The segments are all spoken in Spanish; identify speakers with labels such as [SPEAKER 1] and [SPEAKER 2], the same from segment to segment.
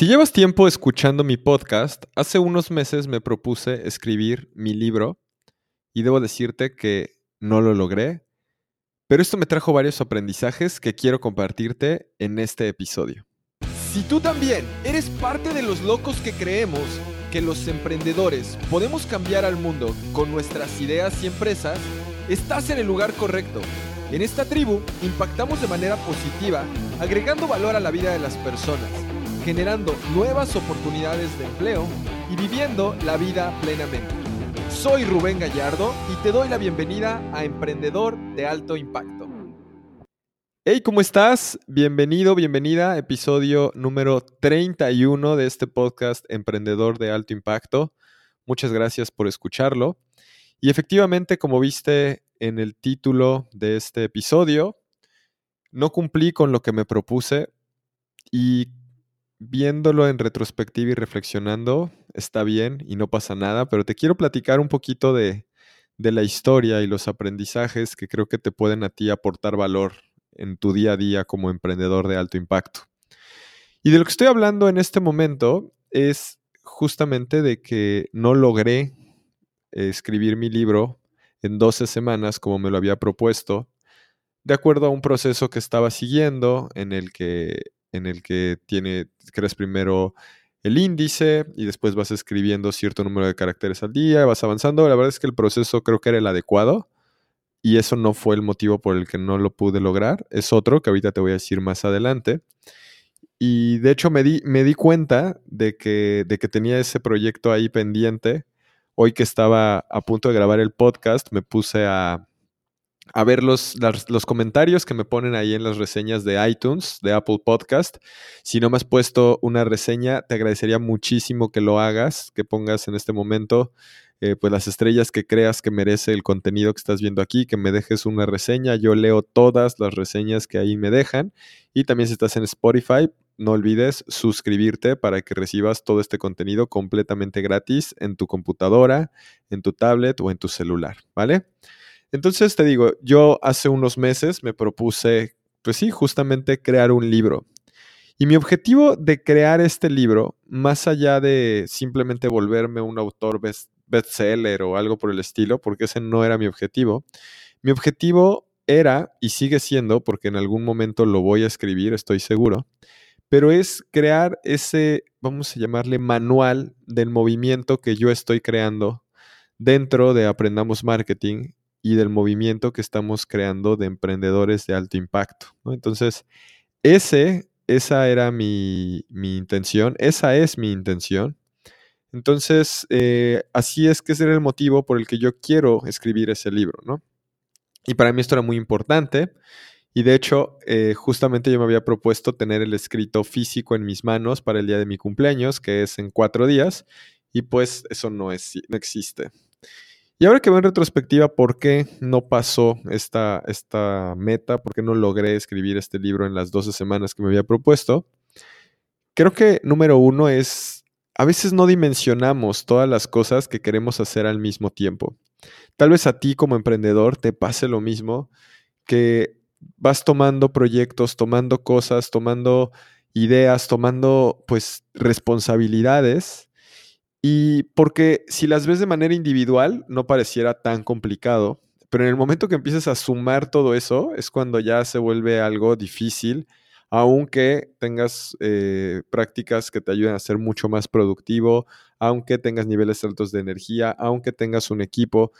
[SPEAKER 1] Si llevas tiempo escuchando mi podcast, hace unos meses me propuse escribir mi libro y debo decirte que no lo logré, pero esto me trajo varios aprendizajes que quiero compartirte en este episodio.
[SPEAKER 2] Si tú también eres parte de los locos que creemos que los emprendedores podemos cambiar al mundo con nuestras ideas y empresas, estás en el lugar correcto. En esta tribu impactamos de manera positiva, agregando valor a la vida de las personas, generando nuevas oportunidades de empleo y viviendo la vida plenamente. Soy Rubén Gallardo y te doy la bienvenida a Emprendedor de Alto Impacto.
[SPEAKER 1] Hey, ¿cómo estás? Bienvenido, bienvenida, episodio número 31 de este podcast Emprendedor de Alto Impacto. Muchas gracias por escucharlo. Y efectivamente, como viste en el título de este episodio, no cumplí con lo que me propuse y viéndolo en retrospectiva y reflexionando, está bien y no pasa nada, pero te quiero platicar un poquito de, de la historia y los aprendizajes que creo que te pueden a ti aportar valor en tu día a día como emprendedor de alto impacto. Y de lo que estoy hablando en este momento es justamente de que no logré escribir mi libro en 12 semanas como me lo había propuesto, de acuerdo a un proceso que estaba siguiendo en el que, en el que tiene, creas primero el índice y después vas escribiendo cierto número de caracteres al día, vas avanzando. La verdad es que el proceso creo que era el adecuado y eso no fue el motivo por el que no lo pude lograr. Es otro que ahorita te voy a decir más adelante. Y de hecho me di, me di cuenta de que, de que tenía ese proyecto ahí pendiente. Hoy que estaba a punto de grabar el podcast, me puse a, a ver los, los, comentarios que me ponen ahí en las reseñas de iTunes, de Apple Podcast. Si no me has puesto una reseña, te agradecería muchísimo que lo hagas, que pongas en este momento eh, pues las estrellas que creas que merece el contenido que estás viendo aquí, que me dejes una reseña. Yo leo todas las reseñas que ahí me dejan. Y también si estás en Spotify, no olvides suscribirte para que recibas todo este contenido completamente gratis en tu computadora, en tu tablet o en tu celular, ¿vale? Entonces te digo, yo hace unos meses me propuse, pues sí, justamente crear un libro. Y mi objetivo de crear este libro, más allá de simplemente volverme un autor bestseller o algo por el estilo, porque ese no era mi objetivo, mi objetivo era y sigue siendo, porque en algún momento lo voy a escribir, estoy seguro, pero es crear ese, vamos a llamarle manual del movimiento que yo estoy creando dentro de Aprendamos Marketing y del movimiento que estamos creando de emprendedores de alto impacto. Entonces, ese, esa era mi, intención, esa es mi intención. Entonces, eh, así es que ese era el motivo por el que yo quiero escribir ese libro, ¿no? Y para mí esto era muy importante. Y de hecho, eh, justamente yo me había propuesto tener el escrito físico en mis manos para el día de mi cumpleaños, que es en cuatro días, y pues eso no, es, no existe. Y ahora que veo en retrospectiva por qué no pasó esta, esta meta, por qué no logré escribir este libro en las 12 semanas que me había propuesto, creo que número uno es, a veces no dimensionamos todas las cosas que queremos hacer al mismo tiempo. Tal vez a ti como emprendedor te pase lo mismo, que vas tomando proyectos, tomando cosas, tomando ideas, tomando pues responsabilidades y porque si las ves de manera individual, no pareciera tan complicado, pero en el momento que empiezas a sumar todo eso, es cuando ya se vuelve algo difícil, aunque tengas eh, prácticas que te ayuden a ser mucho más productivo, aunque tengas niveles altos de energía, aunque tengas un equipo,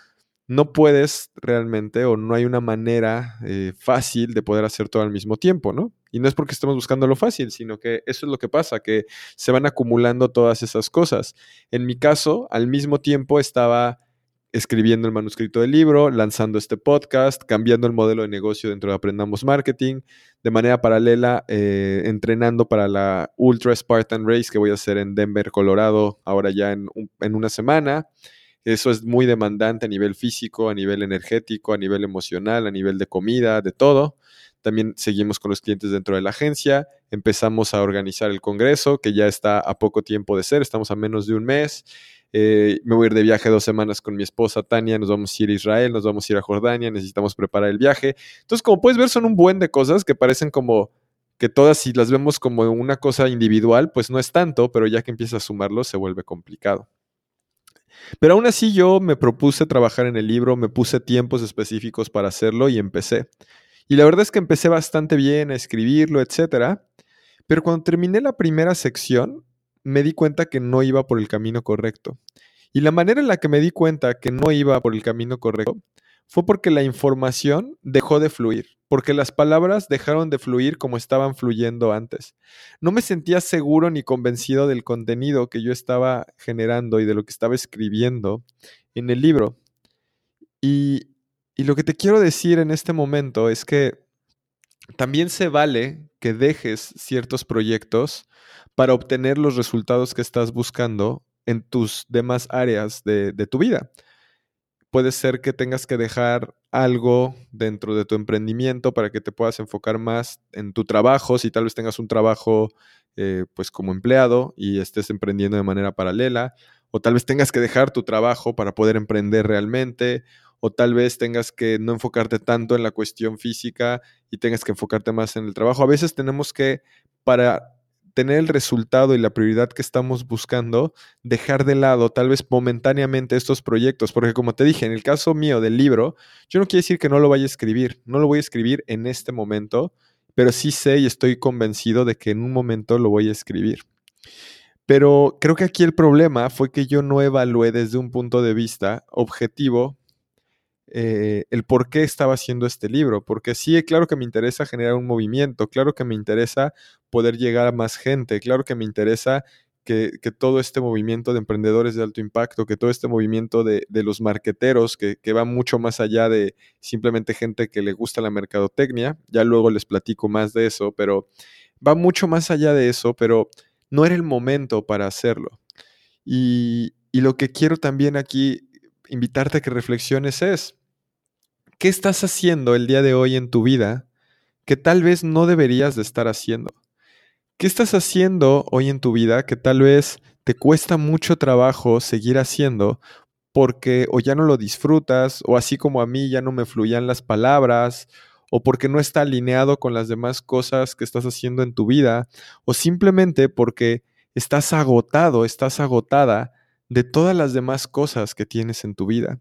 [SPEAKER 1] no puedes realmente o no hay una manera eh, fácil de poder hacer todo al mismo tiempo, ¿no? Y no es porque estemos buscando lo fácil, sino que eso es lo que pasa, que se van acumulando todas esas cosas. En mi caso, al mismo tiempo estaba escribiendo el manuscrito del libro, lanzando este podcast, cambiando el modelo de negocio dentro de Aprendamos Marketing, de manera paralela eh, entrenando para la Ultra Spartan Race que voy a hacer en Denver, Colorado, ahora ya en, en una semana. Eso es muy demandante a nivel físico, a nivel energético, a nivel emocional, a nivel de comida, de todo. También seguimos con los clientes dentro de la agencia. Empezamos a organizar el congreso, que ya está a poco tiempo de ser, estamos a menos de un mes. Eh, me voy a ir de viaje dos semanas con mi esposa Tania, nos vamos a ir a Israel, nos vamos a ir a Jordania, necesitamos preparar el viaje. Entonces, como puedes ver, son un buen de cosas que parecen como que todas si las vemos como una cosa individual, pues no es tanto, pero ya que empieza a sumarlo se vuelve complicado. Pero aún así yo me propuse trabajar en el libro, me puse tiempos específicos para hacerlo y empecé. Y la verdad es que empecé bastante bien a escribirlo, etcétera. Pero cuando terminé la primera sección, me di cuenta que no iba por el camino correcto. Y la manera en la que me di cuenta que no iba por el camino correcto fue porque la información dejó de fluir, porque las palabras dejaron de fluir como estaban fluyendo antes. No me sentía seguro ni convencido del contenido que yo estaba generando y de lo que estaba escribiendo en el libro. Y, lo que te quiero decir en este momento es que también se vale que dejes ciertos proyectos para obtener los resultados que estás buscando en tus demás áreas de, tu vida. Puede ser que tengas que dejar algo dentro de tu emprendimiento para que te puedas enfocar más en tu trabajo, si tal vez tengas un trabajo eh, pues como empleado y estés emprendiendo de manera paralela, o tal vez tengas que dejar tu trabajo para poder emprender realmente, o tal vez tengas que no enfocarte tanto en la cuestión física y tengas que enfocarte más en el trabajo. A veces tenemos que, para tener el resultado y la prioridad que estamos buscando, dejar de lado tal vez momentáneamente estos proyectos, porque como te dije, en el caso mío del libro, yo no quiero decir que no lo vaya a escribir, no lo voy a escribir en este momento, pero sí sé y estoy convencido de que en un momento lo voy a escribir. Pero creo que aquí el problema fue que yo no evalué desde un punto de vista objetivo eh, el por qué estaba haciendo este libro, porque sí, claro que me interesa generar un movimiento, claro que me interesa poder llegar a más gente, claro que me interesa que, todo este movimiento de emprendedores de alto impacto, que todo este movimiento de, los marqueteros, que, que, va mucho más allá de simplemente gente que le gusta la mercadotecnia, ya luego les platico más de eso, pero va mucho más allá de eso, pero no era el momento para hacerlo. Y, y lo que quiero también aquí invitarte a que reflexiones es, ¿Qué estás haciendo el día de hoy en tu vida que tal vez no deberías de estar haciendo? ¿Qué estás haciendo hoy en tu vida que tal vez te cuesta mucho trabajo seguir haciendo porque o ya no lo disfrutas o así como a mí ya no me fluían las palabras o porque no está alineado con las demás cosas que estás haciendo en tu vida o simplemente porque estás agotado, estás agotada de todas las demás cosas que tienes en tu vida?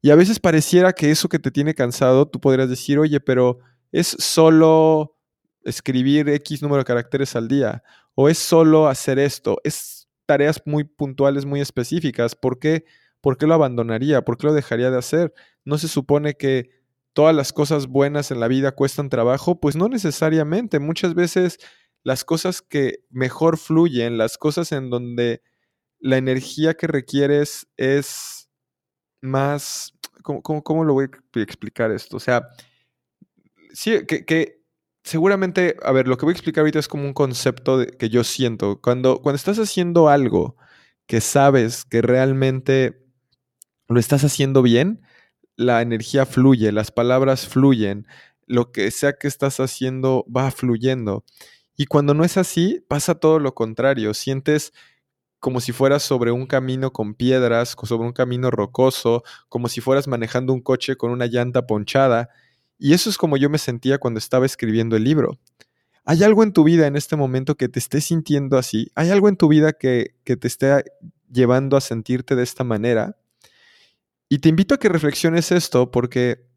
[SPEAKER 1] Y a veces pareciera que eso que te tiene cansado, tú podrías decir, oye, pero es solo escribir X número de caracteres al día, o es solo hacer esto, es tareas muy puntuales, muy específicas. ¿Por qué, ¿Por qué lo abandonaría? ¿Por qué lo dejaría de hacer? ¿No se supone que todas las cosas buenas en la vida cuestan trabajo? Pues no necesariamente. Muchas veces las cosas que mejor fluyen, las cosas en donde la energía que requieres es más, ¿cómo, lo voy a explicar esto? O sea, sí, que, seguramente, a ver, lo que voy a explicar ahorita es como un concepto que yo siento. Cuando, cuando estás haciendo algo que sabes que realmente lo estás haciendo bien, la energía fluye, las palabras fluyen, lo que sea que estás haciendo va fluyendo. Y cuando no es así, pasa todo lo contrario. Sientes como si fueras sobre un camino con piedras, sobre un camino rocoso, como si fueras manejando un coche con una llanta ponchada. Y eso es como yo me sentía cuando estaba escribiendo el libro. ¿Hay algo en tu vida en este momento que te esté sintiendo así? ¿Hay algo en tu vida que, que te esté llevando a sentirte de esta manera? Y te invito a que reflexiones esto porque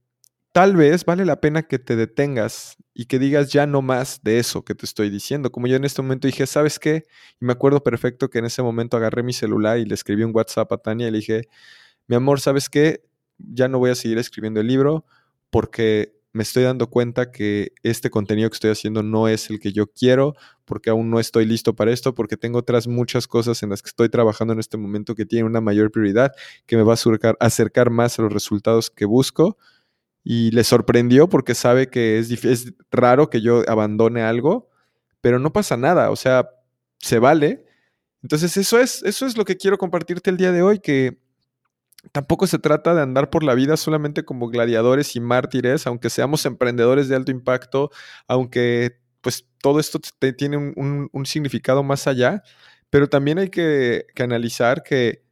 [SPEAKER 1] tal vez vale la pena que te detengas y que digas ya no más de eso que te estoy diciendo. Como yo en este momento dije, ¿sabes qué? Y me acuerdo perfecto que en ese momento agarré mi celular y le escribí un WhatsApp a Tania y le dije, mi amor, ¿sabes qué? Ya no voy a seguir escribiendo el libro porque me estoy dando cuenta que este contenido que estoy haciendo no es el que yo quiero, porque aún no estoy listo para esto, porque tengo otras muchas cosas en las que estoy trabajando en este momento que tienen una mayor prioridad, que me va a acercar, acercar más a los resultados que busco y le sorprendió porque sabe que es, raro que yo abandone algo, pero no pasa nada, o sea, se vale. Entonces eso es, eso es lo que quiero compartirte el día de hoy, que tampoco se trata de andar por la vida solamente como gladiadores y mártires, aunque seamos emprendedores de alto impacto, aunque pues todo esto tiene un, significado más allá, pero también hay que analizar que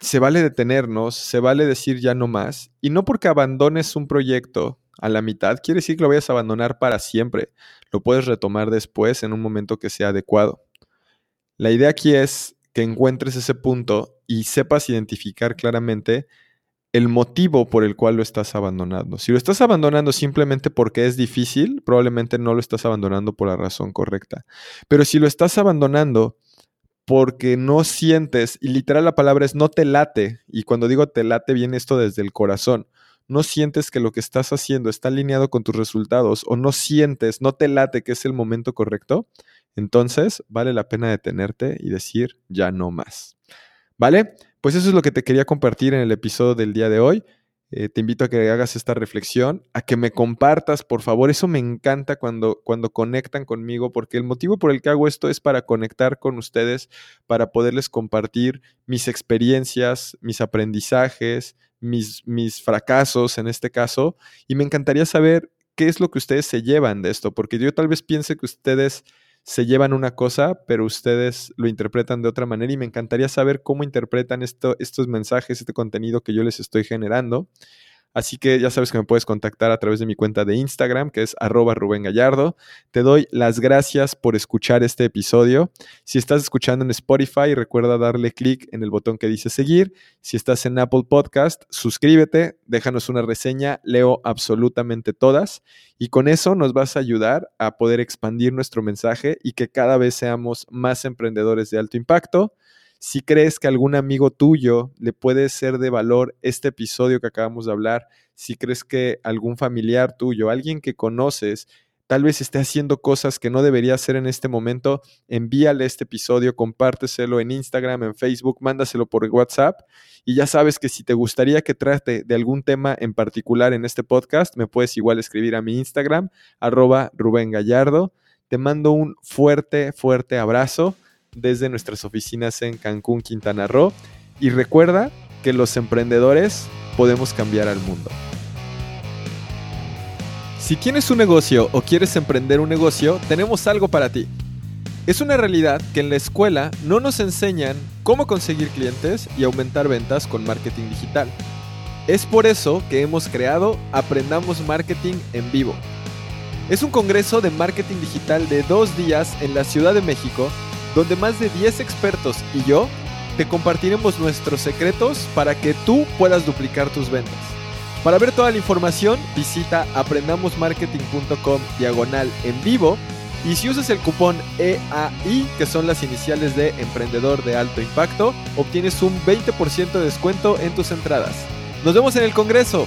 [SPEAKER 1] se vale detenernos, se vale decir ya no más, y no porque abandones un proyecto a la mitad, quiere decir que lo vayas a abandonar para siempre. Lo puedes retomar después en un momento que sea adecuado. La idea aquí es que encuentres ese punto y sepas identificar claramente el motivo por el cual lo estás abandonando. Si lo estás abandonando simplemente porque es difícil, probablemente no lo estás abandonando por la razón correcta. Pero si lo estás abandonando porque no sientes, y literal la palabra es no te late, y cuando digo te late viene esto desde el corazón, no sientes que lo que estás haciendo está alineado con tus resultados o no sientes, no te late que es el momento correcto, entonces vale la pena detenerte y decir ya no más. ¿Vale? Pues eso es lo que te quería compartir en el episodio del día de hoy. Eh, te invito a que hagas esta reflexión, a que me compartas, por favor. Eso me encanta cuando, cuando conectan conmigo, porque el motivo por el que hago esto es para conectar con ustedes, para poderles compartir mis experiencias, mis aprendizajes, mis, mis fracasos en este caso. Y me encantaría saber qué es lo que ustedes se llevan de esto, porque yo tal vez piense que ustedes se llevan una cosa, pero ustedes lo interpretan de otra manera y me encantaría saber cómo interpretan esto, estos mensajes, este contenido que yo les estoy generando. Así que ya sabes que me puedes contactar a través de mi cuenta de Instagram, que es arroba Rubén Gallardo. Te doy las gracias por escuchar este episodio. Si estás escuchando en Spotify, recuerda darle clic en el botón que dice seguir. Si estás en Apple Podcast, suscríbete, déjanos una reseña, leo absolutamente todas. Y con eso nos vas a ayudar a poder expandir nuestro mensaje y que cada vez seamos más emprendedores de alto impacto. Si crees que algún amigo tuyo le puede ser de valor este episodio que acabamos de hablar, si crees que algún familiar tuyo, alguien que conoces, tal vez esté haciendo cosas que no debería hacer en este momento, envíale este episodio, compárteselo en Instagram, en Facebook, mándaselo por WhatsApp. Y ya sabes que si te gustaría que trate de algún tema en particular en este podcast, me puedes igual escribir a mi Instagram, arroba Rubén Gallardo. Te mando un fuerte, fuerte abrazo desde nuestras oficinas en Cancún, Quintana Roo. Y recuerda que los emprendedores podemos cambiar al mundo. Si tienes un negocio o quieres emprender un negocio, tenemos algo para ti. Es una realidad que en la escuela no nos enseñan cómo conseguir clientes y aumentar ventas con marketing digital. Es por eso que hemos creado Aprendamos Marketing en Vivo. Es un congreso de marketing digital de dos días en la Ciudad de México donde más de 10 expertos y yo te compartiremos nuestros secretos para que tú puedas duplicar tus ventas. Para ver toda la información, visita aprendamosmarketing.com diagonal en vivo y si usas el cupón EAI, que son las iniciales de Emprendedor de Alto Impacto, obtienes un 20% de descuento en tus entradas. Nos vemos en el Congreso.